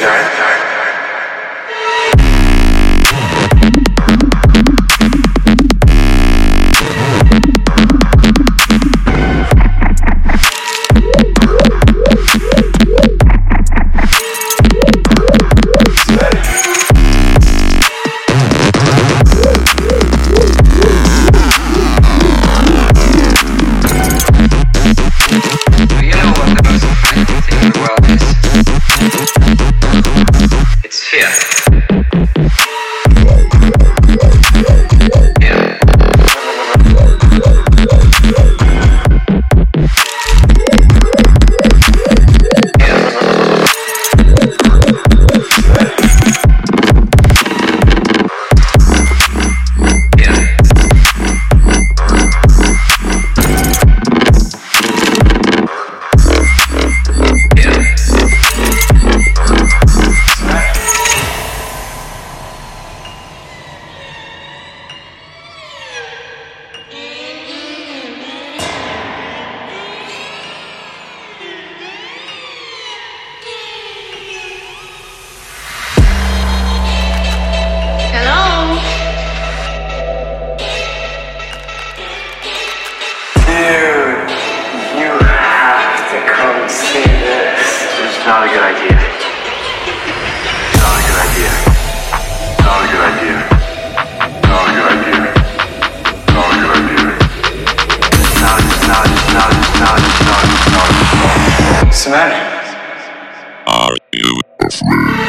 Time, time. What's the matter? Are you afraid?